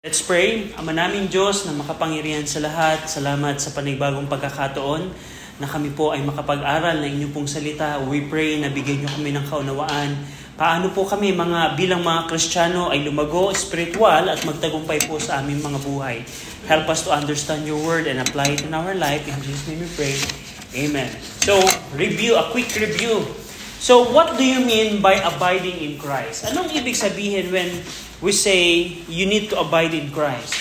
Let's pray. Ama naming Diyos na makapangyarihan sa lahat, salamat sa panibagong pagkakataon na kami po ay makapag-aral ng inyong pong salita. We pray na bigyan niyo kami ng kaunawaan. Paano po kami mga bilang mga Kristiyano ay lumago, spiritual at magtagumpay po sa aming mga buhay. Help us to understand your word and apply it in our life. In Jesus' name we pray. Amen. So, review, a quick review. So, what do you mean by abiding in Christ? Anong ibig sabihin when we say you need to abide in Christ.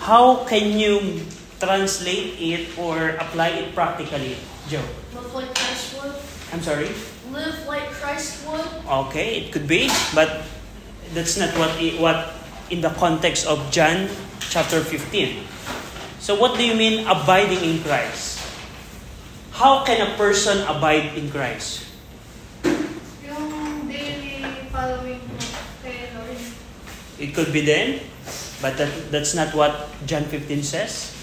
How can you translate it or apply it practically, Joe? Live like Christ would. I'm sorry? Live like Christ would. Okay, it could be, but that's not what i- what in the context of John chapter 15. So what do you mean abiding in Christ? How can a person abide in Christ? It could be then, but that, that's not what John 15 says.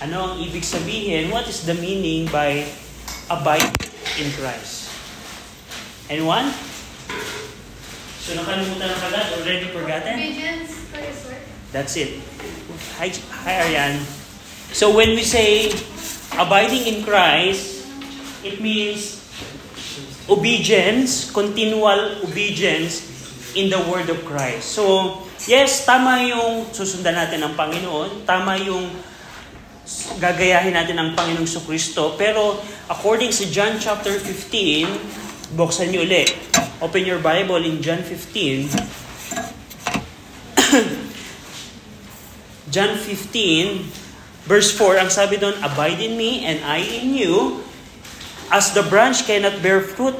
Ano ang ibig sabihin? What is the meaning by abide in Christ? Anyone? So nakalimutan na kagad? Already forgotten? Obedience Sir. That's it. Hi, hi Ariane. So when we say abiding in Christ, it means obedience, continual obedience in the word of Christ. So, yes, tama yung susundan natin ng Panginoon, tama yung gagayahin natin ang Panginoong Kristo, pero according sa John chapter 15, buksan niyo ulit. Open your Bible in John 15. John 15, verse 4, ang sabi doon, Abide in me and I in you, as the branch cannot bear fruit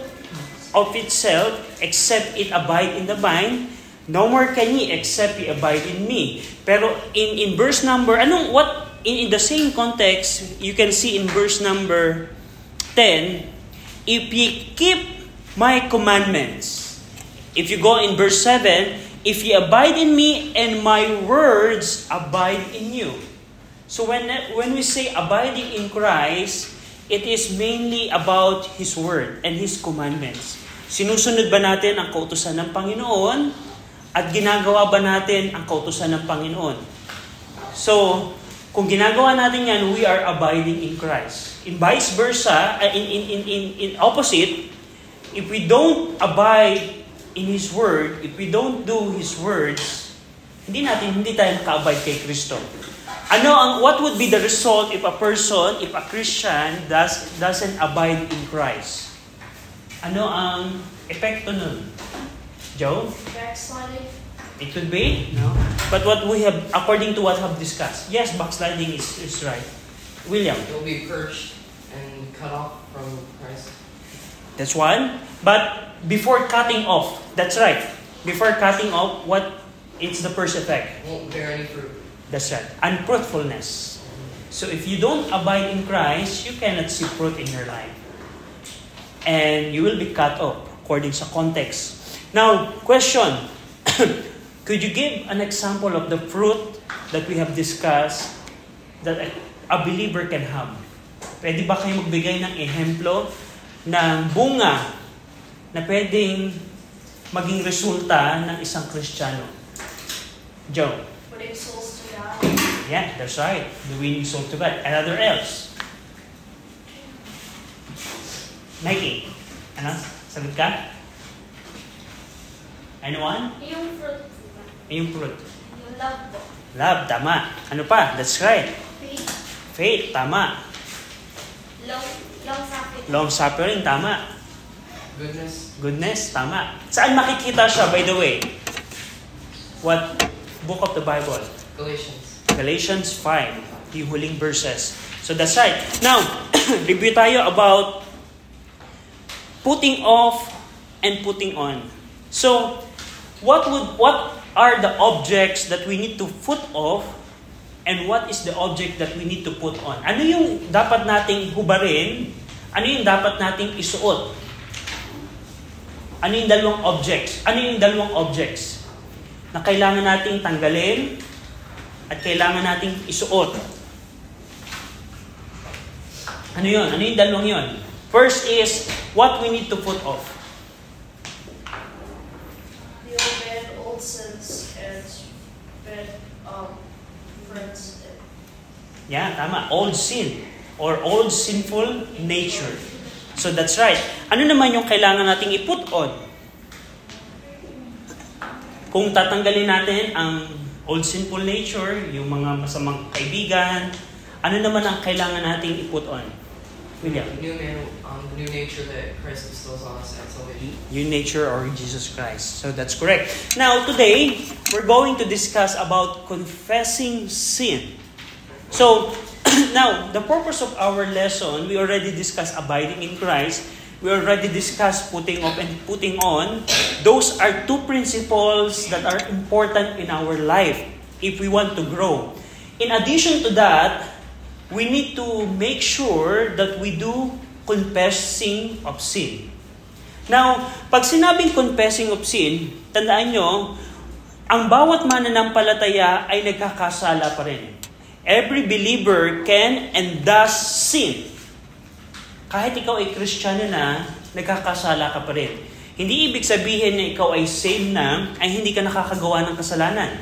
of itself except it abide in the vine, no more can ye except ye abide in me. Pero in, in verse number, anong, what, in, in the same context, you can see in verse number 10, if ye keep my commandments, if you go in verse 7, if ye abide in me and my words abide in you. So when, when we say abiding in Christ, it is mainly about His Word and His commandments. Sinusunod ba natin ang kautusan ng Panginoon at ginagawa ba natin ang kautusan ng Panginoon? So, kung ginagawa natin yan, we are abiding in Christ. In vice versa, uh, in, in, in, in, in opposite, if we don't abide in His Word, if we don't do His words, hindi natin, hindi tayo maka-abide kay Kristo. Ano ang what would be the result if a person, if a Christian does doesn't abide in Christ? Ano ang epekto nun? Joe? Backsliding. It could be, no? But what we have, according to what we have discussed, yes, backsliding is, is right. William, It will be purged and cut off from Christ. that's one. But before cutting off, that's right. Before cutting off, what it's the first effect. Won't bear any fruit. That's right. Unfruitfulness. So if you don't abide in Christ, you cannot see fruit in your life. And you will be cut off according sa context. Now, question. Could you give an example of the fruit that we have discussed that a, a believer can have? Pwede ba kayo magbigay ng ehemplo ng bunga na pwedeng maging resulta ng isang Kristiyano? Joe. Putting souls to God. Yeah, that's right. The winning soul to God. Another else. Nike. Ano? Sagot ka? Anyone? Yung fruit. Yung fruit. Yung love po. Love, tama. Ano pa? That's right. Faith. Faith, tama. Long, long suffering. Long suffering, tama. Goodness. Goodness, tama. Saan makikita siya, by the way? What book of the Bible? Galatians. Galatians 5, yung huling verses. So that's right. Now, review tayo about putting off and putting on. So, what would what are the objects that we need to put off and what is the object that we need to put on? Ano yung dapat nating hubarin? Ano yung dapat nating isuot? Ano yung dalawang objects? Ano yung dalawang objects na kailangan nating tanggalin at kailangan nating isuot. Ano yun? Ano yung dalawang yun? First is, what we need to put off. The old man, old sins. fed um, friends. Yeah, tama. Old sin or old sinful nature. So that's right. Ano naman yung kailangan nating i-put on? Kung tatanggalin natin ang old sinful nature, yung mga masamang kaibigan, ano naman ang kailangan nating i-put on? William? New man, um, the new nature that Christ bestows on us at salvation. Your nature or Jesus Christ. So that's correct. Now, today, we're going to discuss about confessing sin. So, now, the purpose of our lesson, we already discussed abiding in Christ. We already discussed putting up and putting on. Those are two principles that are important in our life if we want to grow. In addition to that, we need to make sure that we do confessing of sin. Now, pag sinabing confessing of sin, tandaan nyo, ang bawat mananampalataya ay nagkakasala pa rin. Every believer can and does sin. Kahit ikaw ay Kristiyano na, nagkakasala ka pa rin. Hindi ibig sabihin na ikaw ay saved na, ay hindi ka nakakagawa ng kasalanan.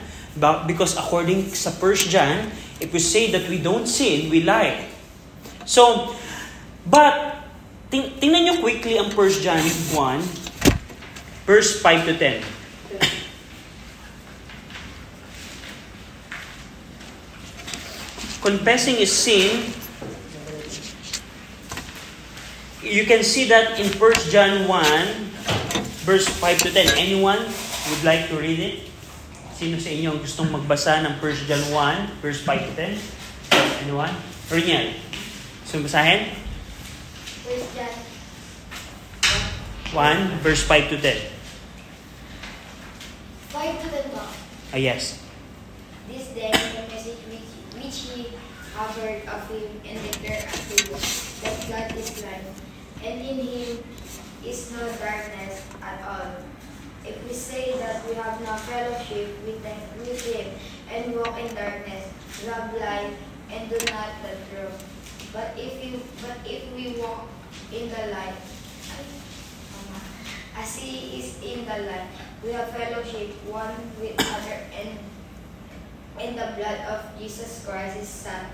Because according sa 1 John, if we say that we don't sin, we lie. So, but, ting- tingnan nyo quickly ang 1 John 1, verse 5 to 10. Confessing is sin. You can see that in 1 John 1, verse 5 to 10. Anyone would like to read it? Sino sa inyo ang gustong magbasa ng 1 John 1, verse 5 to 10? Anyone? Riniel. Gusto mo basahin? First John 1, verse 5 to 10. 5 to the top. Ah, yes. This then the message which, which have heard of him and declare unto you, that God is light, and in him is no darkness at all. If we say that we have no fellowship with, them, him and walk in darkness, we have light and do not the truth. But if you but if we walk in the light, as he is in the light, we have fellowship one with other and in the blood of Jesus Christ, his Son,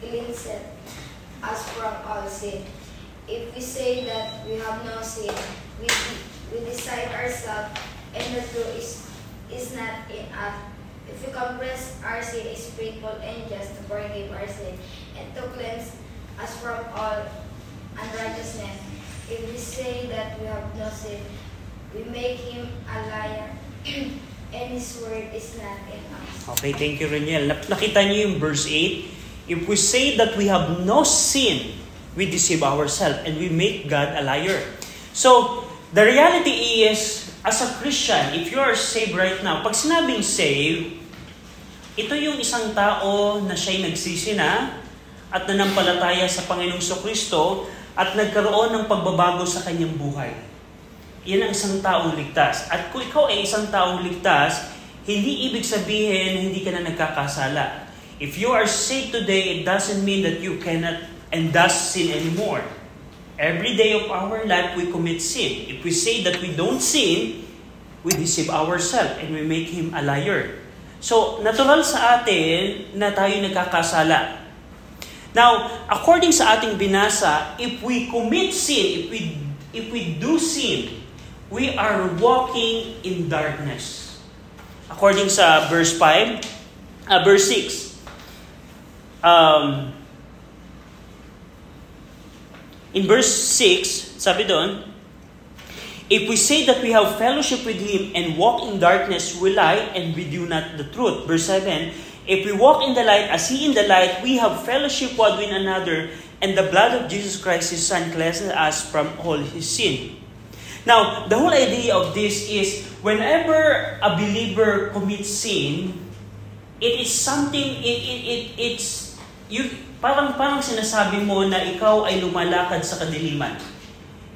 cleanseth us from all sin. If we say that we have no sin, we, we decide ourselves, and the truth is, is not in us. If we confess our sin, is faithful and just to forgive our sin, and to cleanse us from all unrighteousness. If we say that we have no sin, we make him a liar, and his word is not in us. Okay, thank you, Reniel. Nakita niyo yung verse 8? If we say that we have no sin, we deceive ourselves and we make God a liar. So, the reality is, as a Christian, if you are saved right now, pag sinabing save, ito yung isang tao na siya'y nagsisi na at nanampalataya sa Panginoong Kristo at nagkaroon ng pagbabago sa kanyang buhay. Yan ang isang taong ligtas. At kung ikaw ay isang taong ligtas, hindi ibig sabihin hindi ka na nagkakasala. If you are saved today, it doesn't mean that you cannot and does sin anymore. Every day of our life, we commit sin. If we say that we don't sin, we deceive ourselves and we make Him a liar. So, natural sa atin na tayo nagkakasala. Now, according sa ating binasa, if we commit sin, if we if we do sin, we are walking in darkness. According sa verse 5, uh, verse 6. Um, in verse 6, sabi doon, If we say that we have fellowship with Him and walk in darkness, we lie and we do not the truth. Verse 7, If we walk in the light as He in the light, we have fellowship one with another, and the blood of Jesus Christ, His Son, cleanses us from all His sin. Now, the whole idea of this is whenever a believer commits sin, it is something, it, it, it, it's, you, parang, parang sinasabi mo na ikaw ay lumalakad sa kadiliman.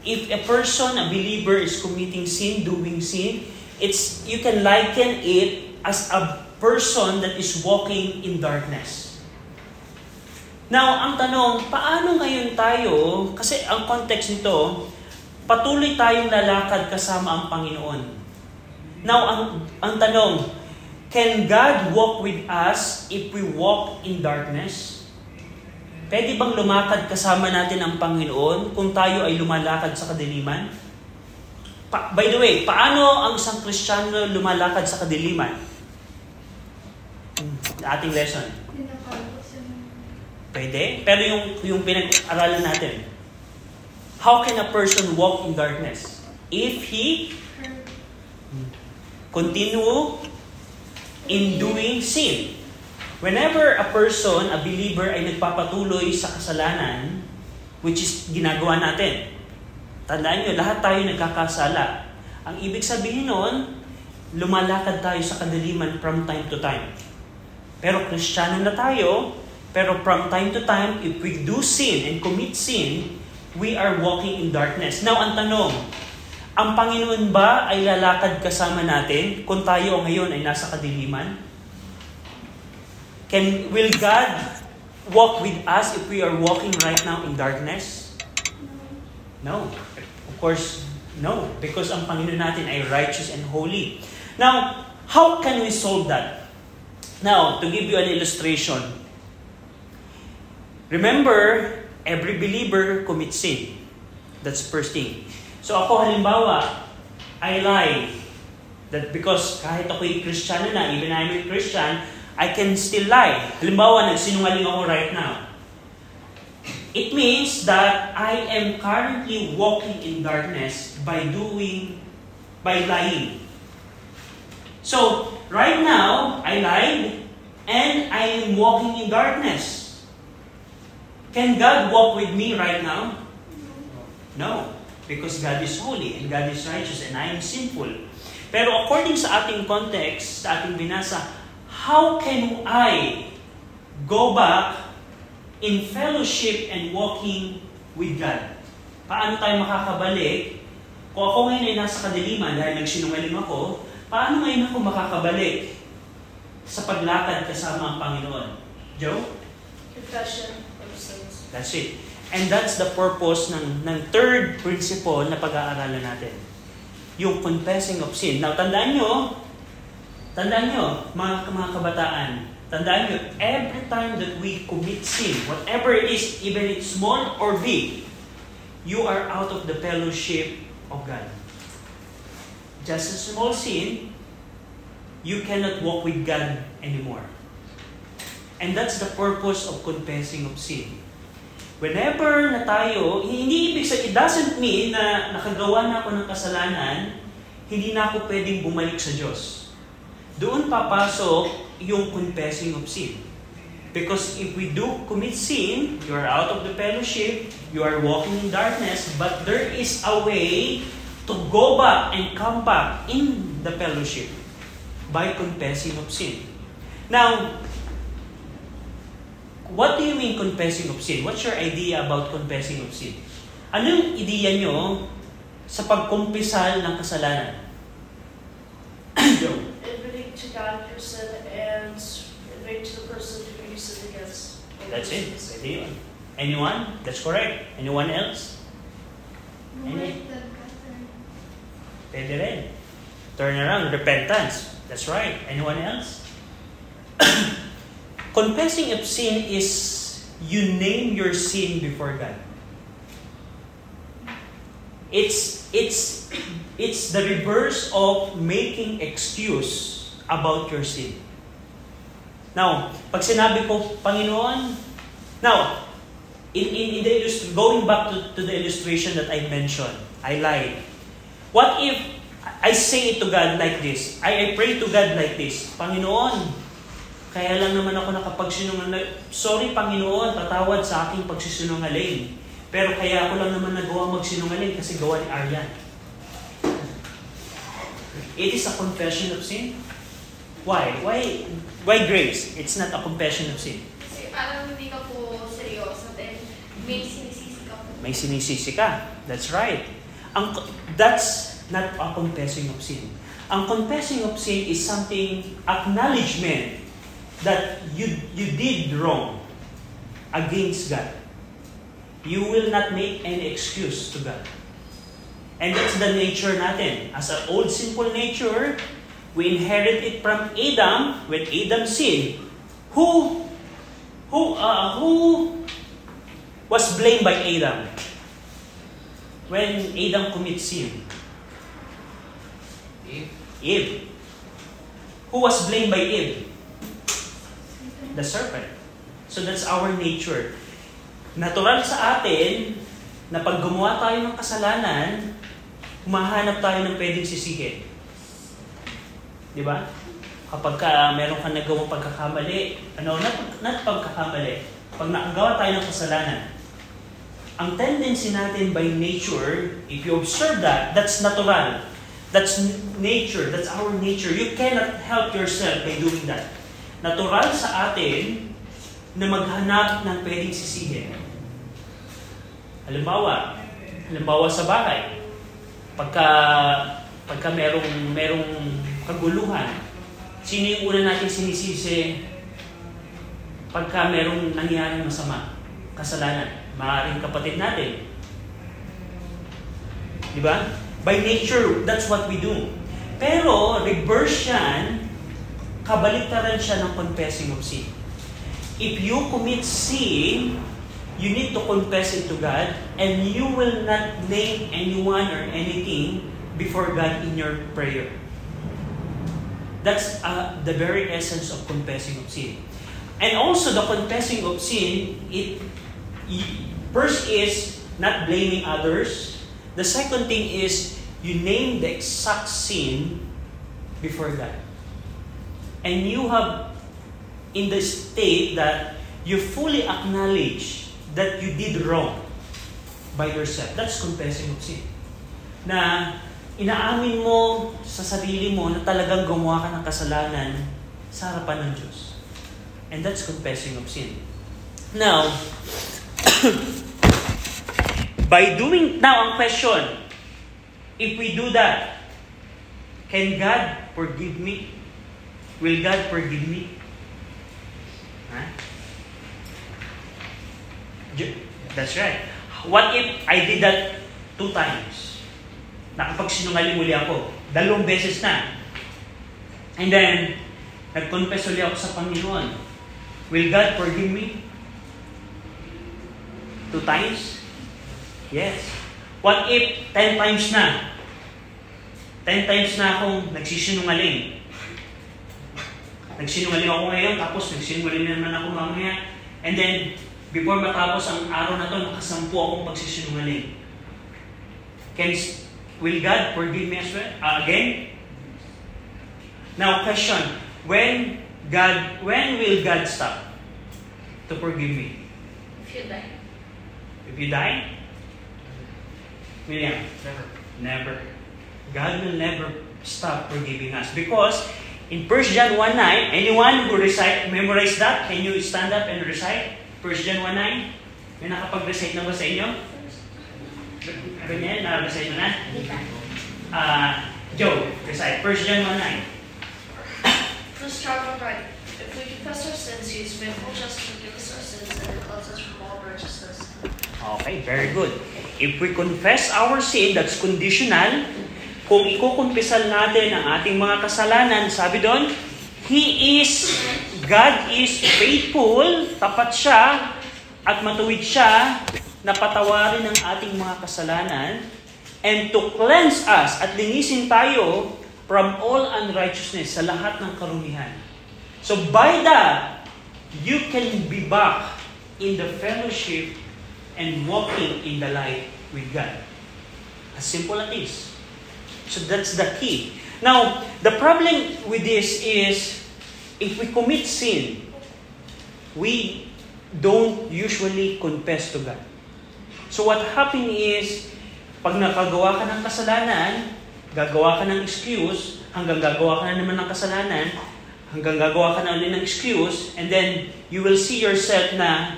If a person, a believer, is committing sin, doing sin, it's you can liken it as a person that is walking in darkness. Now, ang tanong, paano ngayon tayo, kasi ang context nito, patuloy tayong lalakad kasama ang Panginoon. Now, ang, ang tanong, Can God walk with us if we walk in darkness? Pwede bang lumakad kasama natin ang Panginoon kung tayo ay lumalakad sa kadiliman? Pa- by the way, paano ang isang Kristiyano lumalakad sa kadiliman? Ating lesson. Pwede. Pero yung, yung pinag-aralan natin, how can a person walk in darkness? If he continue in doing sin. Whenever a person, a believer, ay nagpapatuloy sa kasalanan, which is ginagawa natin, tandaan nyo, lahat tayo nagkakasala. Ang ibig sabihin nun, lumalakad tayo sa kadaliman from time to time. Pero kristyano na tayo, pero from time to time, if we do sin and commit sin, we are walking in darkness. Now, ang tanong, ang Panginoon ba ay lalakad kasama natin kung tayo ngayon ay nasa kadiliman? Can, will God walk with us if we are walking right now in darkness? No. Of course, no. Because ang Panginoon natin ay righteous and holy. Now, how can we solve that? Now, to give you an illustration. Remember, every believer commits sin. That's first thing. So ako halimbawa, I lie. That because kahit ako'y Kristiyano na, even I'm a Christian, I can still lie. Halimbawa, nagsinungaling ako right now. It means that I am currently walking in darkness by doing, by lying. So, right now, I lied, and I am walking in darkness. Can God walk with me right now? No. Because God is holy and God is righteous and I am sinful. Pero according sa ating context, sa ating binasa, how can I go back in fellowship and walking with God? Paano tayo makakabalik? Kung ako ngayon ay nasa kadiliman dahil nagsinungaling ako, paano ngayon ako makakabalik sa paglakad kasama ang Panginoon? Joe? Confession of sins. That's it. And that's the purpose ng, ng third principle na pag-aaralan natin. Yung confessing of sin. Now, tandaan nyo, tandaan nyo, mga, mga kabataan, tandaan nyo, every time that we commit sin, whatever it is, even it's small or big, you are out of the fellowship of God. Just a small sin, you cannot walk with God anymore. And that's the purpose of confessing of sin. Whenever na tayo, hindi ibig sabihin, it doesn't mean na nakagawa na ako ng kasalanan, hindi na ako pwedeng bumalik sa Diyos. Doon papasok yung confessing of sin. Because if we do commit sin, you are out of the fellowship, you are walking in darkness, but there is a way to go back and come back in the fellowship by confessing of sin. Now, what do you mean confessing of sin? What's your idea about confessing of sin? Anong ideya nyo sa pagkumpisal ng kasalanan? Joe. Admitting to God your sin and admitting to the person who you sin against. That's it. Pwede yun. Anyone? That's correct. Anyone else? Any? Pwede rin. Turn around. Repentance. That's right. Anyone else? Confessing of sin is you name your sin before God. It's it's it's the reverse of making excuse about your sin. Now, pag sinabi ko, Panginoon, now, in, in, in the illust- going back to, to the illustration that I mentioned, I lied. What if I say it to God like this? I, I pray to God like this, Panginoon, kaya lang naman ako nakapagsinungaling. Sorry, Panginoon, tatawad sa aking pagsisinungaling. Pero kaya ako lang naman nagawa magsinungaling kasi gawa ni Aryan. It is a confession of sin. Why? Why? Why grace? It's not a confession of sin. Kasi parang hindi ka po seryoso, then may sinisisi ka po. May sinisisi ka. That's right. Ang, that's not a confessing of sin. Ang confessing of sin is something, acknowledgement that you, you did wrong against God. You will not make any excuse to God. And that's the nature natin. As an old sinful nature, We inherit it from Adam when Adam sinned. Who who uh, who was blamed by Adam when Adam commits sin? Eve. Eve. Who was blamed by Eve? The serpent. So that's our nature. Natural sa atin na pag gumawa tayo ng kasalanan, humahanap tayo ng pwedeng sisihin. Di ba? Kapag ka meron kang nagawang pagkakamali, ano, not, not pagkakamali, pag nakagawa tayo ng kasalanan, ang tendency natin by nature, if you observe that, that's natural. That's nature. That's our nature. You cannot help yourself by doing that. Natural sa atin na maghanap ng pwedeng sisihin. Halimbawa, halimbawa sa bahay, pagka pagka merong merong kaguluhan, sino yung una natin sinisisi pagka merong nangyaring masama, kasalanan? Maaaring kapatid natin. Di ba? By nature, that's what we do. Pero, reverse yan, kabaliktaran siya ng confessing of sin. If you commit sin, you need to confess it to God, and you will not name anyone or anything before God in your prayer. That's uh, the very essence of confessing of sin. And also the confessing of sin, it first is not blaming others. The second thing is you name the exact sin before God. And you have in the state that you fully acknowledge that you did wrong by yourself. That's confessing of sin. Na inaamin mo sa sarili mo na talagang gumawa ka ng kasalanan sa harapan ng Diyos. And that's confessing of sin. Now, by doing, now ang question, if we do that, can God forgive me? Will God forgive me? Huh? That's right. What if I did that two times? Nakapagsinungaling muli ako. Dalawang beses na. And then, nag-confess ulit ako sa Panginoon. Will God forgive me? Two times? Yes. What if ten times na? Ten times na akong nagsisinungaling. Nagsinungaling ako ngayon, tapos nagsinungaling na naman ako mamaya. And then, before matapos ang araw na to, nakasampu akong pagsisinungaling. Can, will God forgive me as well? Uh, again? Now, question. When God, when will God stop to forgive me? If you die. If you die? William? Never. Never. God will never stop forgiving us. Because in 1 John 1.9, anyone who recite, memorize that, can you stand up and recite? 1 John 1.9? May nakapag-recite na ba sa inyo? Ganyan, na-recite mo na? Ah, Joe, recite. 1 John 1.9. First John 1 right. If we confess our sins, he is faithful just to forgive us our sins and to cleanse us from all righteousness. Okay, very good. If we confess our sin, that's conditional. Kung ikukumpisal natin ang ating mga kasalanan, sabi doon, He is, God is faithful, tapat siya, at matuwid siya na patawarin ang ating mga kasalanan and to cleanse us at linisin tayo from all unrighteousness sa lahat ng karumihan. So by that, you can be back in the fellowship and walking in the light with God. As simple as this. So that's the key. Now, the problem with this is if we commit sin, we don't usually confess to God. So what happens is, pag nakagawa ka ng kasalanan, gagawa ka ng excuse, hanggang gagawa ka na naman ng kasalanan, hanggang gagawa ka na ulit ng excuse, and then you will see yourself na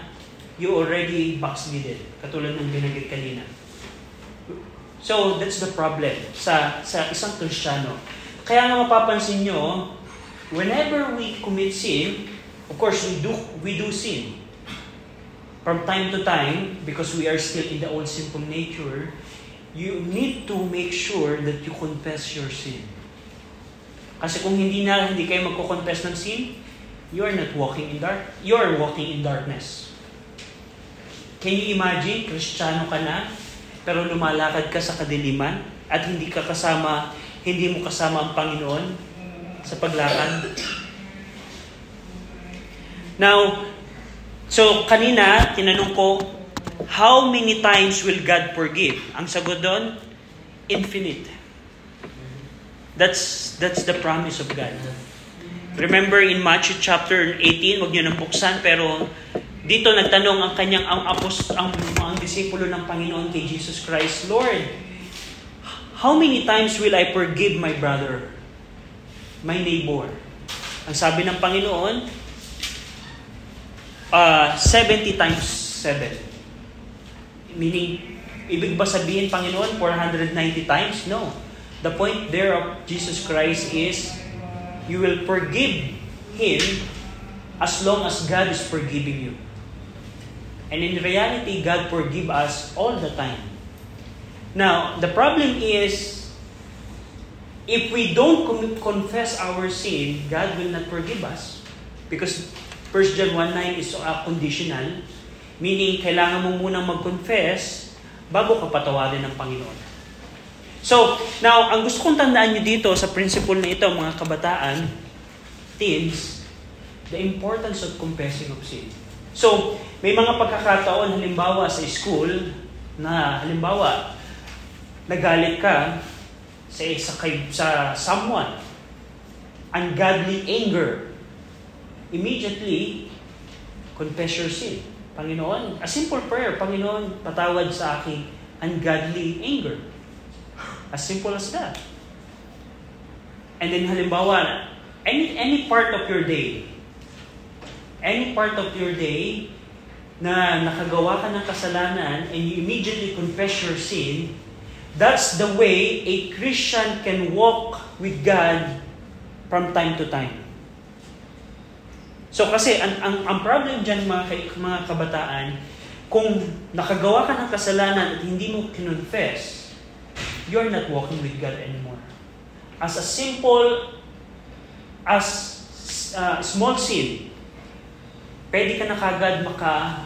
you already backslided, katulad ng binanggit kanina. So, that's the problem sa, sa isang Kristiyano. Kaya nga mapapansin nyo, whenever we commit sin, of course, we do, we do sin. From time to time, because we are still in the old simple nature, you need to make sure that you confess your sin. Kasi kung hindi na hindi kayo magko-confess ng sin, you are not walking in dark. You are walking in darkness. Can you imagine, Kristiyano ka na, pero lumalakad ka sa kadiliman at hindi ka kasama, hindi mo kasama ang Panginoon sa paglakad? Now, so kanina, tinanong ko, how many times will God forgive? Ang sagot doon, infinite. That's that's the promise of God. Remember in Matthew chapter 18, wag niyo nang buksan, pero dito nagtanong ang kanyang ang apos ang mga disipulo ng Panginoon kay Jesus Christ, Lord, how many times will I forgive my brother, my neighbor? Ang sabi ng Panginoon, uh, 70 times 7. Meaning, ibig ba sabihin, Panginoon, 490 times? No. The point there of Jesus Christ is, you will forgive Him as long as God is forgiving you. And in reality, God forgive us all the time. Now, the problem is, if we don't confess our sin, God will not forgive us. Because 1 John 1.9 is uh, conditional, meaning kailangan mo munang mag-confess bago ka patawarin ng Panginoon. So, now, ang gusto kong tandaan nyo dito sa principle na ito, mga kabataan, teens, the importance of confessing of sin. So, may mga pagkakataon, halimbawa sa school, na halimbawa, nagalit ka sa, sa, sa someone, ungodly anger, immediately, confess your sin. Panginoon, a simple prayer, Panginoon, patawad sa aking ungodly anger. As simple as that. And then halimbawa, any, any part of your day, any part of your day na nakagawa ka ng kasalanan and you immediately confess your sin, that's the way a Christian can walk with God from time to time. So kasi ang, ang, ang problem dyan mga, mga kabataan, kung nakagawa ka ng kasalanan at hindi mo kinonfess, you're not walking with God anymore. As a simple, as uh, small sin, pwede ka na kagad maka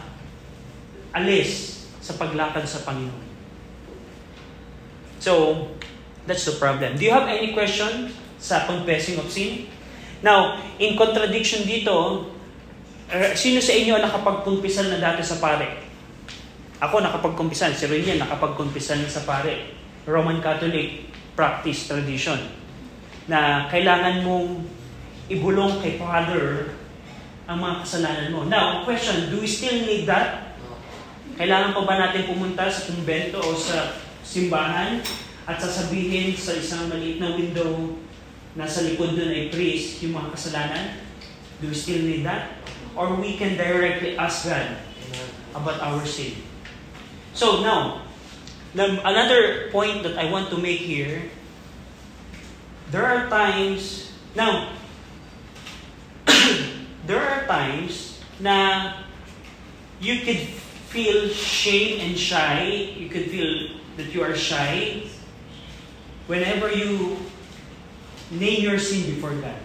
alis sa paglakad sa Panginoon. So, that's the problem. Do you have any question sa confessing of sin? Now, in contradiction dito, uh, sino sa inyo ang nakapagkumpisan na dati sa pare? Ako nakapagkumpisan, si Renian nakapagkumpisan sa pare. Roman Catholic practice, tradition, na kailangan mong ibulong kay Father ang mga kasalanan mo. Now, question, do we still need that? Kailangan pa ba natin pumunta sa kumbento o sa simbahan at sasabihin sa isang maliit na window na sa likod doon ay priest yung mga kasalanan? Do we still need that? Or we can directly ask God about our sin? So Now, another point that I want to make here, there are times, now, there are times na you could feel shame and shy, you could feel that you are shy whenever you name your sin before God.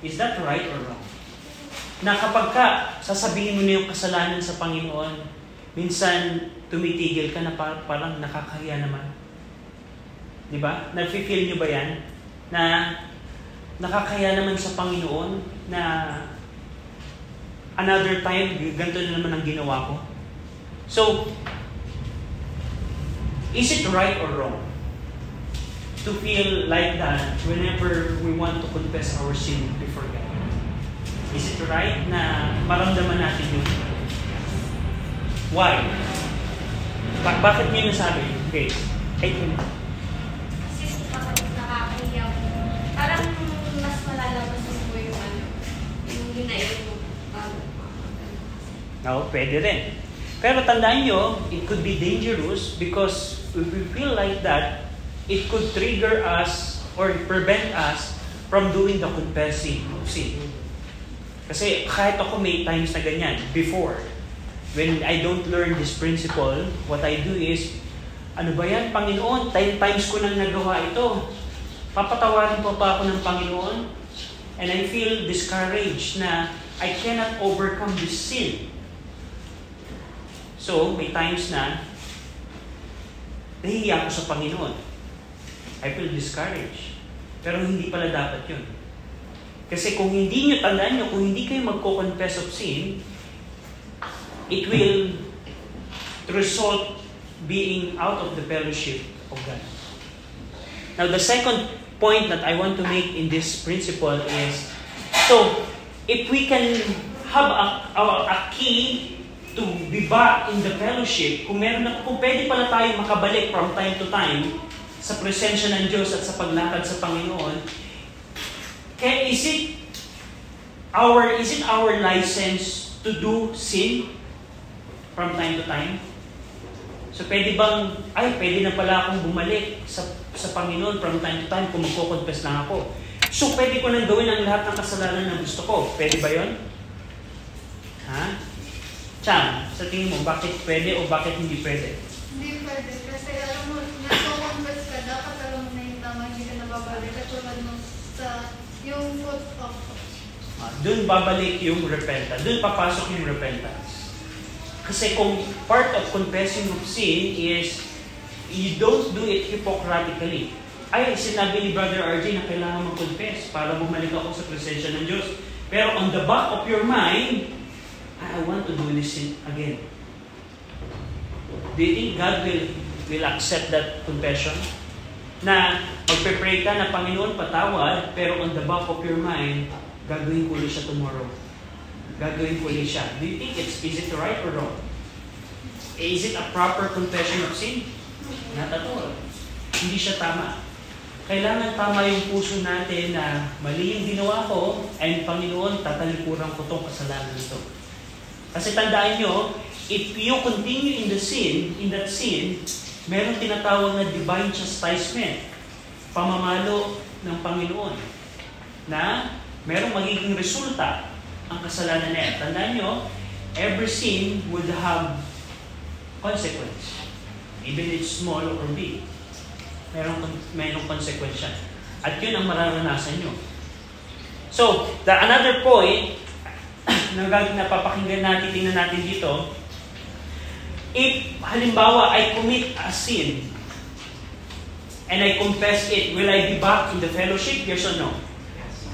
Is that right or wrong? Na kapag ka sasabihin mo na yung kasalanan sa Panginoon, minsan tumitigil ka na parang nakakahiya naman. Di ba? Nag-feel nyo ba yan? Na nakakaya naman sa Panginoon na another time, ganito na naman ang ginawa ko. So, is it right or wrong to feel like that whenever we want to confess our sin before God? Is it right na maramdaman natin yun? Why? Ba- bakit niyo nasabi? Okay. Ay, Kasi kapag nakakahiya ko, parang mas malalabas mo yung ano, yung hinayin mo bago no, pwede rin. Pero tandaan nyo, it could be dangerous because if we feel like that, it could trigger us or prevent us from doing the confessing of sin. Kasi kahit ako may times na ganyan before, when I don't learn this principle, what I do is, ano ba yan, Panginoon, 10 times ko nang nagawa ito. Papatawarin pa pa ako ng Panginoon? And I feel discouraged na I cannot overcome this sin. So, may times na nahihiya ako sa Panginoon. I feel discouraged. Pero hindi pala dapat yun. Kasi kung hindi nyo, tandaan nyo, kung hindi kayo magko-confess of sin, it will result being out of the fellowship of God. Now, the second point that I want to make in this principle is, so, if we can have a, a, a key to be back in the fellowship, kung meron na, kung pwede pala tayo makabalik from time to time sa presensya ng Diyos at sa paglakad sa Panginoon, kaya is it our is it our license to do sin from time to time? So pwede bang, ay pwede na pala akong bumalik sa, sa Panginoon from time to time kung magko-confess lang ako. So pwede ko nang gawin ang lahat ng kasalanan na gusto ko. Pwede ba yon? Ha? Chan, sa tingin mo, bakit pwede o bakit hindi pwede? Hindi pwede. Kasi alam mo, nagko-confess ka, dapat alam mo na yung tama, hindi Katulad nung sa, yung foot of Ah, Doon babalik yung repentance. Doon papasok yung repentance. Kasi kung part of confessing of sin is you don't do it hypocritically. Ay, sinabi ni Brother RJ na kailangan mag-confess para bumalik ako sa presensya ng Diyos. Pero on the back of your mind, I want to do this sin again. Do you think God will will accept that confession? Na magpe-pray ka na Panginoon patawad, pero on the back of your mind, gagawin ko ulit siya tomorrow. Gagawin ko ulit siya. Do you think it's, is it right or wrong? Is it a proper confession of sin? Not at all. Hindi siya tama. Kailangan tama yung puso natin na mali yung ginawa ko, and Panginoon, tatalikuran ko tong kasalanan nito. Kasi tandaan nyo, if you continue in the sin, in that sin, meron tinatawag na divine chastisement, pamamalo ng Panginoon, na merong magiging resulta ang kasalanan na yan. Tandaan nyo, every sin would have consequence. Even it's small or big. Merong, merong consequence. At yun ang mararanasan nyo. So, the another point na napapakinggan natin, tingnan natin dito, if halimbawa I commit a sin and I confess it, will I be back in the fellowship? Yes or no?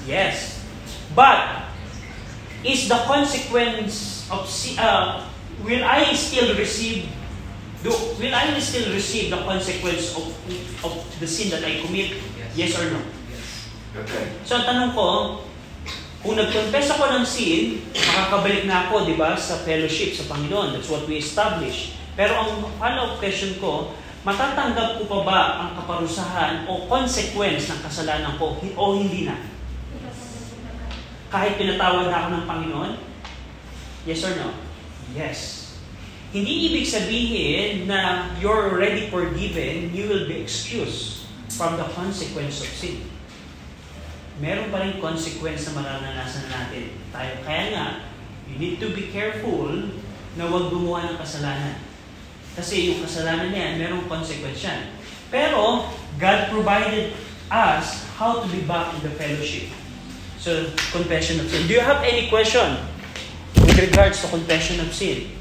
Yes. But is the consequence of si- uh, will I still receive do, will I still receive the consequence of of the sin that I commit? Yes or no? Yes. So ang tanong ko, kung nag-confess ako ng sin, makakabalik na ako, di ba, sa fellowship sa Panginoon. That's what we establish. Pero ang follow-up question ko, matatanggap ko pa ba ang kaparusahan o consequence ng kasalanan ko o hindi na? Kahit pinatawad na ako ng Panginoon? Yes or no? Yes. Hindi ibig sabihin na you're already forgiven, you will be excused from the consequence of sin. Meron pa rin consequence na mararanasan natin tayo. Kaya nga, you need to be careful na huwag gumawa ng kasalanan. Kasi yung kasalanan na yan, merong consequence yan. Pero, God provided us how to be back in the fellowship. So, confession of sin. Do you have any question with regards to confession of sin?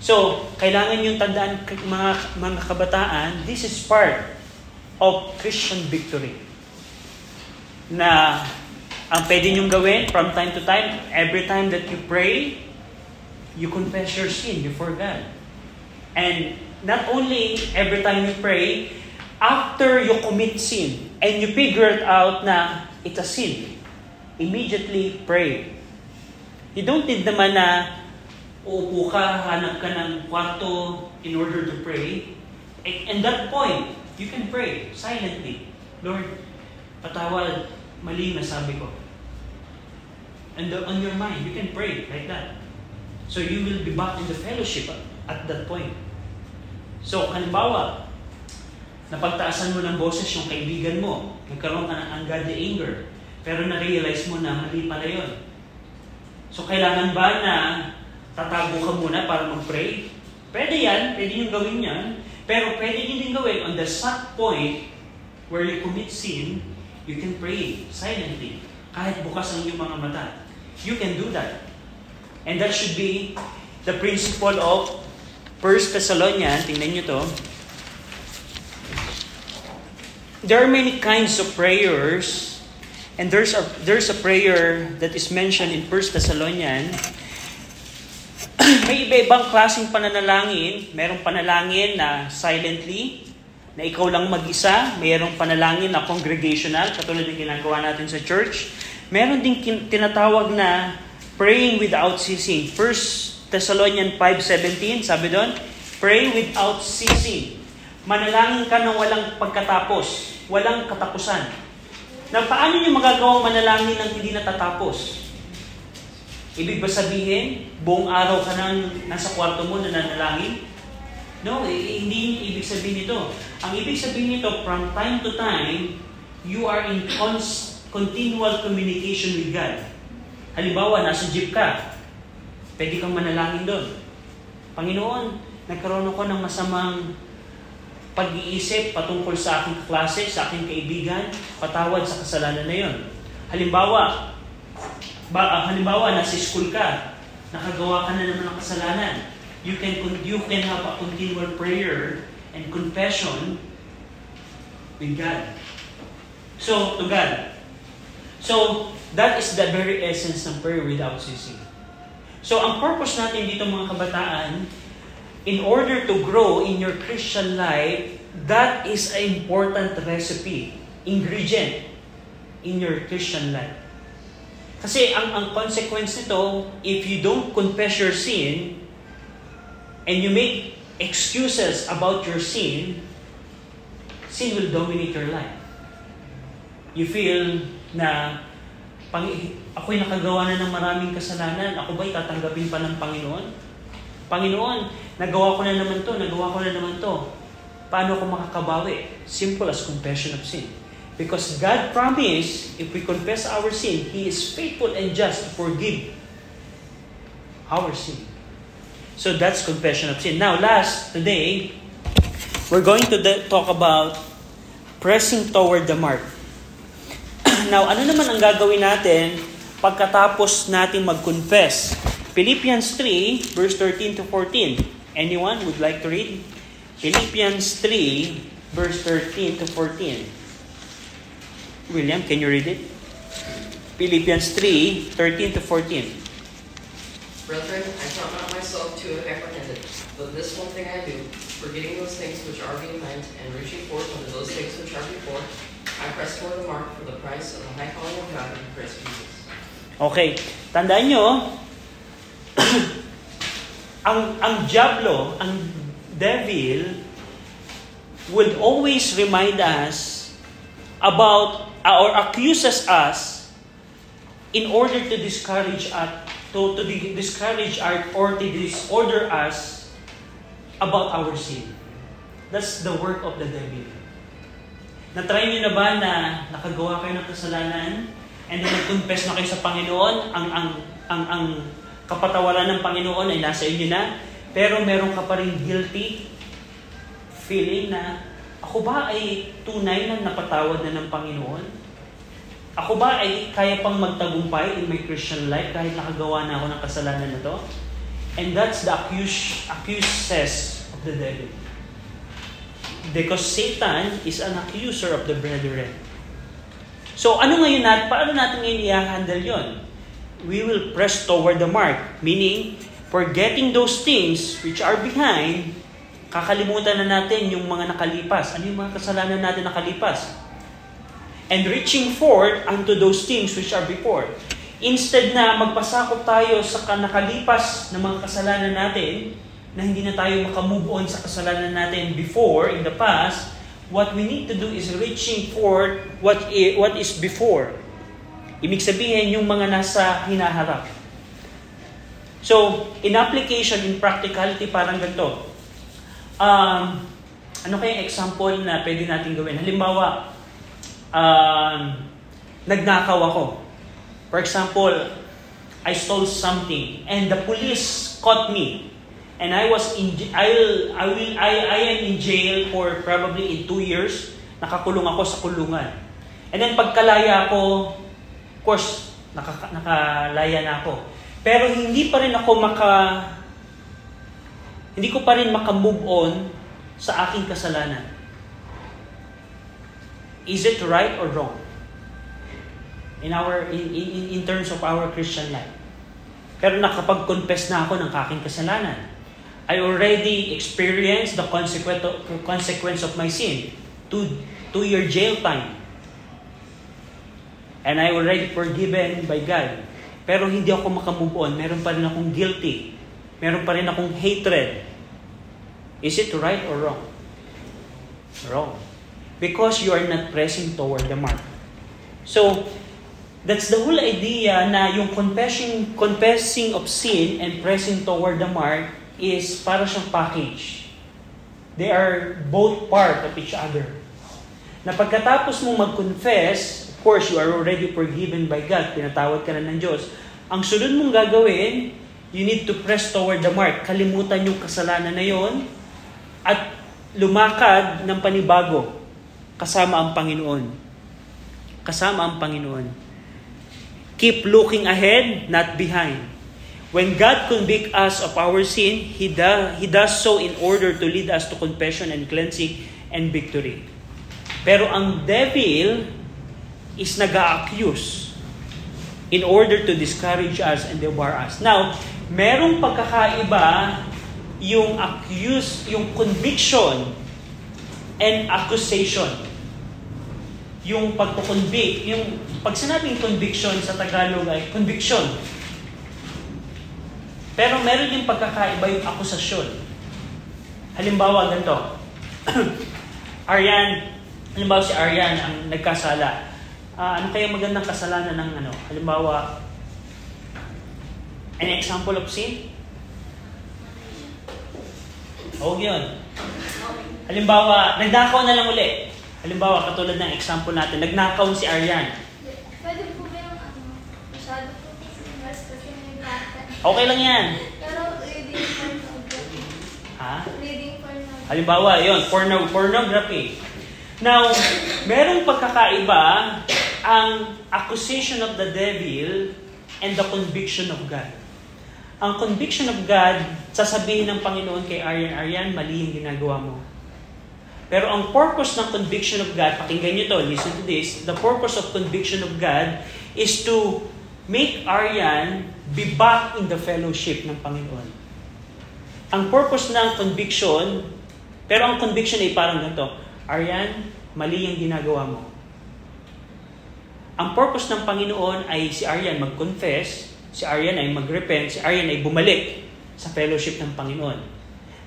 So, kailangan yung tandaan mga, mga kabataan, this is part of Christian victory. Na ang pwede niyong gawin from time to time, every time that you pray, you confess your sin before God. And not only every time you pray, after you commit sin and you figure it out na it's a sin, immediately pray. You don't need naman na uupo ka, hanap ka ng kwarto in order to pray. And that point, you can pray silently. Lord, patawad, mali na sabi ko. And the- on your mind, you can pray like that. So you will be back in the fellowship at, at that point. So, halimbawa, napagtaasan mo ng boses yung kaibigan mo, nagkaroon ka ng ungodly anger, pero na-realize mo na mali pala yun. So, kailangan ba na tatago ka muna para mag-pray? Pwede yan, pwede yung gawin yan, pero pwede din gawin on the exact point where you commit sin, You can pray silently. Kahit bukas ang iyong mga mata. You can do that. And that should be the principle of 1 Thessalonians. Tingnan nyo to. There are many kinds of prayers. And there's a, there's a prayer that is mentioned in 1 Thessalonians may iba-ibang klaseng pananalangin. Merong panalangin na silently, na ikaw lang mag-isa. Mayroong panalangin na congregational, katulad ng ginagawa natin sa church. Meron din kin- tinatawag na praying without ceasing. 1 Thessalonians 5.17, sabi doon, pray without ceasing. Manalangin ka ng walang pagkatapos, walang katapusan. Na paano nyo magagawang manalangin ng hindi natatapos? Ibig ba sabihin, buong araw ka nang nasa kwarto mo na nanalangin? No, eh, hindi ibig sabihin nito. Ang ibig sabihin nito, from time to time, you are in cons- continual communication with God. Halimbawa, nasa jeep ka, pwede kang manalangin doon. Panginoon, nagkaroon ako ng masamang pag-iisip patungkol sa aking klase, sa aking kaibigan, patawad sa kasalanan na yon. Halimbawa, ba, ah, halimbawa, nasa school ka, nakagawa ka na naman ng kasalanan. You can, you can have a continual prayer and confession with God. So, to God. So, that is the very essence ng prayer without ceasing. So, ang purpose natin dito mga kabataan, in order to grow in your Christian life, that is an important recipe, ingredient in your Christian life. Kasi ang, ang consequence nito, if you don't confess your sin, and you make excuses about your sin, sin will dominate your life. You feel na pang, ako'y nakagawa na ng maraming kasalanan, ako ba'y tatanggapin pa ng Panginoon? Panginoon, nagawa ko na naman to, nagawa ko na naman to. Paano ko makakabawi? Simple as confession of sin. Because God promised, if we confess our sin, He is faithful and just to forgive our sin. So that's confession of sin. Now, last, today, we're going to de- talk about pressing toward the mark. now, ano naman ang gagawin natin pagkatapos natin mag-confess? Philippians 3, verse 13 to 14. Anyone would like to read? Philippians 3, verse 13 to 14. William, can you read it? Philippians 3, 13 to 14. Brethren, I count not to have apprehended, but this one thing I do, forgetting those things which are behind, and reaching forth unto those things which are before, I press toward the mark for the price of the high calling of God in Christ Jesus. Okay, tandaan nyo, ang, ang Diablo, ang devil, will always remind us about, or accuses us in order to discourage us, to, to di- discourage our, or to disorder us about our sin. That's the work of the devil. Na-try nyo na ba na nakagawa kayo ng kasalanan and then nag-confess na kayo sa Panginoon, ang, ang, ang, ang kapatawaran ng Panginoon ay nasa inyo na, pero meron ka pa rin guilty feeling na ako ba ay tunay na napatawad na ng Panginoon? Ako ba ay kaya pang magtagumpay in my Christian life kahit nakagawa na ako ng kasalanan na to? And that's the accuse, accuses of the devil. Because Satan is an accuser of the brethren. So ano ngayon natin, paano natin ngayon i-handle yon? We will press toward the mark. Meaning, forgetting those things which are behind, kakalimutan na natin yung mga nakalipas. Ano yung mga kasalanan natin nakalipas? And reaching forward unto those things which are before. Instead na magpasakop tayo sa nakalipas na mga kasalanan natin, na hindi na tayo makamove on sa kasalanan natin before, in the past, what we need to do is reaching forward what i- what is before. Ibig sabihin, yung mga nasa hinaharap. So, in application, in practicality, parang ganito. Um, ano kayang example na pwede natin gawin? Halimbawa, um, nagnakaw ako. For example, I stole something and the police caught me. And I was in I'll I will I I am in jail for probably in two years. Nakakulong ako sa kulungan. And then pagkalaya ko, of course, nakaka- nakalaya na ako. Pero hindi pa rin ako maka hindi ko pa rin maka-move on sa aking kasalanan. Is it right or wrong? In our in, in, in terms of our Christian life. Pero nakapag-confess na ako ng aking kasalanan. I already experienced the consequence of, consequence of my sin. Two, two year jail time. And I already forgiven by God. Pero hindi ako makamove on. Meron pa rin akong guilty. Meron pa rin akong hatred. Is it right or wrong? Wrong. Because you are not pressing toward the mark. So, that's the whole idea na yung confessing, confessing of sin and pressing toward the mark is para siyang package. They are both part of each other. Na pagkatapos mo mag-confess, of course, you are already forgiven by God, pinatawad ka na ng Diyos. Ang sunod mong gagawin, you need to press toward the mark. Kalimutan yung kasalanan na yon at lumakad ng panibago kasama ang Panginoon. Kasama ang Panginoon. Keep looking ahead, not behind. When God convict us of our sin, He, do, He does so in order to lead us to confession and cleansing and victory. Pero ang devil is nag accuse in order to discourage us and devour us. Now, merong pagkakaiba yung accuse, yung conviction and accusation. Yung pagkukonvict, yung pag sinabing conviction sa Tagalog ay conviction. Pero meron yung pagkakaiba yung akusasyon. Halimbawa, ganito. Aryan, halimbawa si Aryan ang nagkasala. Ah, ano kaya magandang kasalanan ng ano? Halimbawa, an example of sin? Huwag yun. Halimbawa, nagnakaw na lang uli. Halimbawa, katulad ng example natin, nagnakaw si Aryan. Pwede po ba yung ano, masyado po mas kasi may bata. Okay lang yan. Pero reading pornography. Ha? Reading pornography. Halimbawa, yon porno, pornography. Now, merong pagkakaiba ang accusation of the devil and the conviction of God. Ang conviction of God, sasabihin ng Panginoon kay Aryan, Aryan, mali yung ginagawa mo. Pero ang purpose ng conviction of God, pakinggan nyo to, listen to this, the purpose of conviction of God is to make Aryan be back in the fellowship ng Panginoon. Ang purpose ng conviction, pero ang conviction ay parang ganito, Aryan, mali yung ginagawa mo. Ang purpose ng Panginoon ay si Aryan mag-confess, si Aryan ay mag-repent, si Aryan ay bumalik sa fellowship ng Panginoon.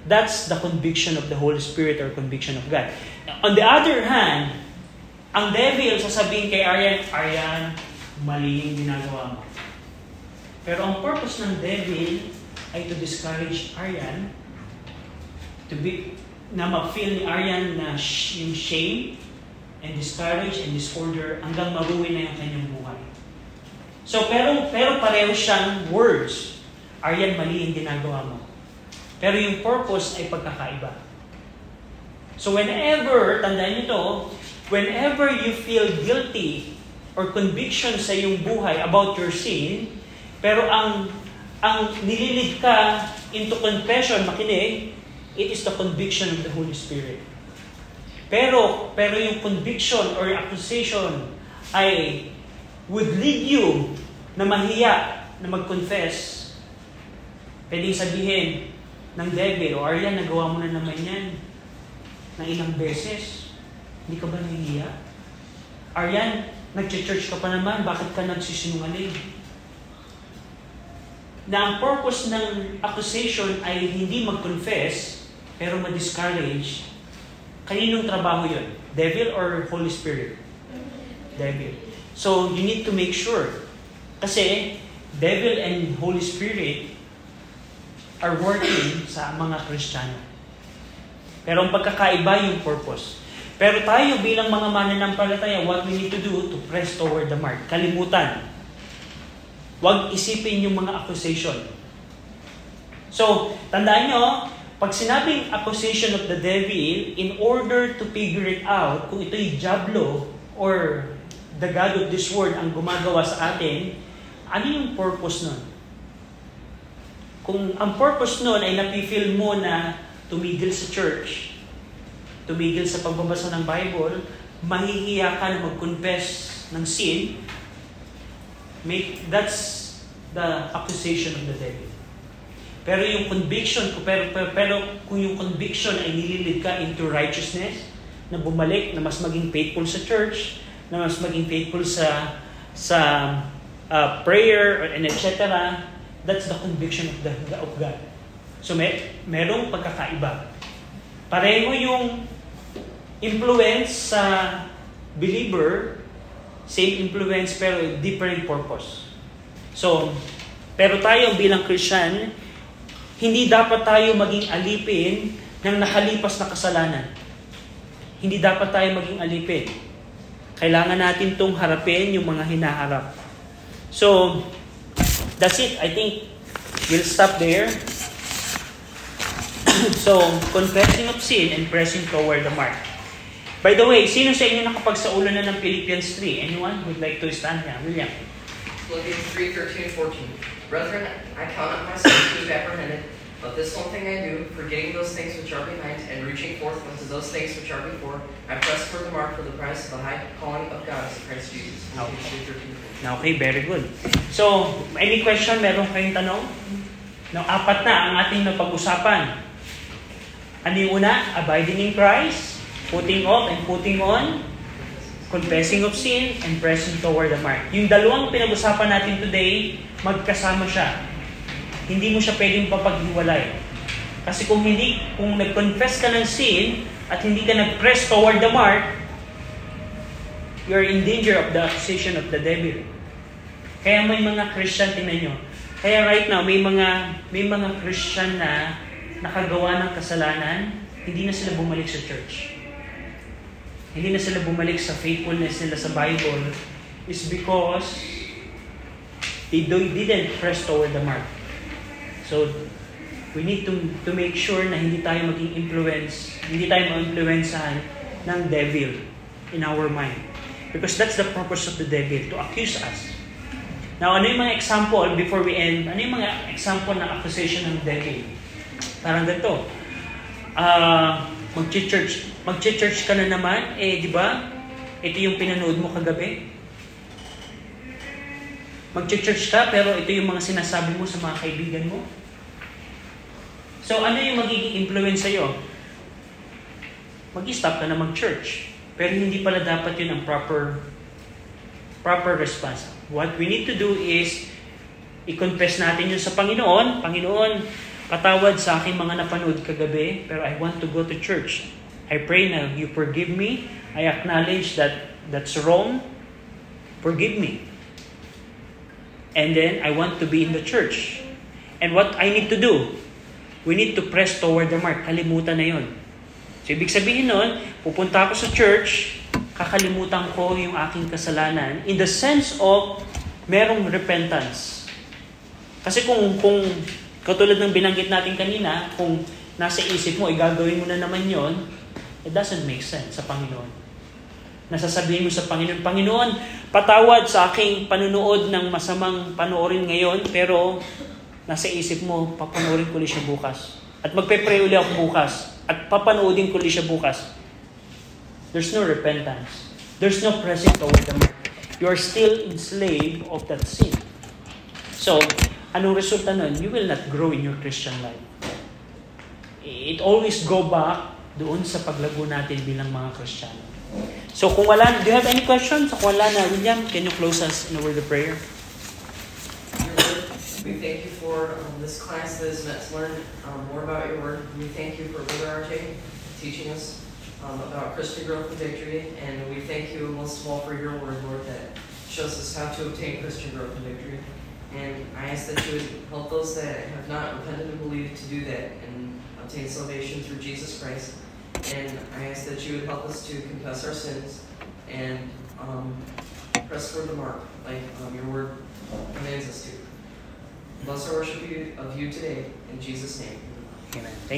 That's the conviction of the Holy Spirit or conviction of God. On the other hand, ang devil sasabihin kay Aryan, Aryan, mali yung ginagawa mo. Pero ang purpose ng devil ay to discourage Aryan to be na mag-feel ni Aryan na sh- yung shame and discourage and disorder hanggang maruin na yung kanyang buhay. So, pero, pero pareho siyang words. Aryan, mali yung ginagawa mo. Pero yung purpose ay pagkakaiba. So, whenever, tandaan niyo to, whenever you feel guilty or conviction sa iyong buhay about your sin, pero ang ang nililid ka into confession, makinig, it is the conviction of the Holy Spirit. Pero, pero yung conviction or accusation ay would lead you na mahiya na mag-confess. Pwedeng sabihin ng devil, o Aryan, nagawa mo na naman yan ng ilang beses. Hindi ka ba nahihiya? Aryan, nag-church ka pa naman, bakit ka nagsisinungaling? Na ang purpose ng accusation ay hindi mag-confess, pero ma-discourage, kaninong trabaho yun? Devil or Holy Spirit? Devil. So, you need to make sure. Kasi, devil and Holy Spirit are working sa mga Kristiyano. Pero ang pagkakaiba yung purpose. Pero tayo bilang mga mananampalataya, what we need to do to press toward the mark. Kalimutan. Huwag isipin yung mga accusation. So, tandaan nyo, pag sinabing accusation of the devil, in order to figure it out, kung ito'y jablo or the God of this world ang gumagawa sa atin, ano yung purpose nun? Kung ang purpose nun ay napifeel mo na tumigil sa church, tumigil sa pagbabasa ng Bible, mahihiya ka na mag-confess ng sin, make, that's the accusation of the devil. Pero yung conviction, pero, pero, pero kung yung conviction ay nililid ka into righteousness, na bumalik, na mas maging faithful sa church, na mas maging faithful sa sa uh, prayer and etc. That's the conviction of the of God. So may merong pagkakaiba. Pareho yung influence sa believer, same influence pero different purpose. So, pero tayo bilang Christian, hindi dapat tayo maging alipin ng nakalipas na kasalanan. Hindi dapat tayo maging alipin. Kailangan natin tong harapin yung mga hinaharap. So, that's it. I think we'll stop there. so, confessing of sin and pressing toward the mark. By the way, sino sa inyo nakapagsaulan na ng Philippians 3? Anyone would like to stand here? William. Philippians 3, 13, 14. Brethren, I count not myself to have apprehended, but this one thing I do, forgetting those things which are behind, and reaching forth unto those things which are before, I press toward the mark for the prize of the high calling of God in Christ Jesus. Philippians 3, 13, 14. Okay, very good. So, any question? Meron kayong tanong? No, apat na ang ating napag-usapan. Ano yung una? Abiding in Christ, putting off and putting on, confessing of sin, and pressing toward the mark. Yung dalawang pinag-usapan natin today, magkasama siya. Hindi mo siya pwedeng papaghiwalay. Kasi kung hindi, kung nag-confess ka ng sin, at hindi ka nag-press toward the mark, you're in danger of the accusation of the devil. Kaya may mga Christian, tingnan nyo. Kaya right now, may mga, may mga Christian na nakagawa ng kasalanan, hindi na sila bumalik sa church. Hindi na sila bumalik sa faithfulness nila sa Bible is because they didn't press toward the mark. So, we need to to make sure na hindi tayo maging influence, hindi tayo ma-influencehan ng devil in our mind. Because that's the purpose of the devil, to accuse us. Now, ano yung mga example, before we end, ano yung mga example ng accusation ng devil? Parang ganito. Ah, magche-church, magche-church ka na naman, eh, di ba? Ito yung pinanood mo kagabi. Magche-church ka, pero ito yung mga sinasabi mo sa mga kaibigan mo. So, ano yung magiging influence sa'yo? Mag-stop ka na mag-church. Pero hindi pala dapat yun ang proper proper response. What we need to do is i-confess natin yun sa Panginoon. Panginoon, patawad sa aking mga napanood kagabi, pero I want to go to church. I pray na you forgive me. I acknowledge that that's wrong. Forgive me. And then I want to be in the church. And what I need to do? We need to press toward the mark. Kalimutan na yon. So, ibig sabihin nun, pupunta ako sa church, kakalimutan ko yung aking kasalanan in the sense of merong repentance. Kasi kung, kung katulad ng binanggit natin kanina, kung nasa isip mo, igagawin mo na naman yon, it doesn't make sense sa Panginoon. Nasasabihin mo sa Panginoon, Panginoon, patawad sa aking panunood ng masamang panoorin ngayon, pero nasa isip mo, papanoorin ko ulit siya bukas. At magpe-pray ulit ako bukas. At papanoodin ko ulit siya bukas. There's no repentance. There's no pressing toward the mark. You are still enslaved of that sin. So, anong resulta nun? You will not grow in your Christian life. It always go back doon sa paglago natin bilang mga Kristiyano. So, kung wala, do you have any questions? Kung wala na, William, can you close us in a word of prayer? We thank you for um, this class that is meant to learn um, more about your word. We thank you for Brother RJ teaching us um, about Christian growth and victory. And we thank you most of all for your word, Lord, that shows us how to obtain Christian growth and victory. And I ask that you would help those that have not repented and believed to do that and obtain salvation through Jesus Christ. And I ask that you would help us to confess our sins and um, press for the mark, like um, your word commands us to. Bless our worship of you today, in Jesus' name. Amen. Thank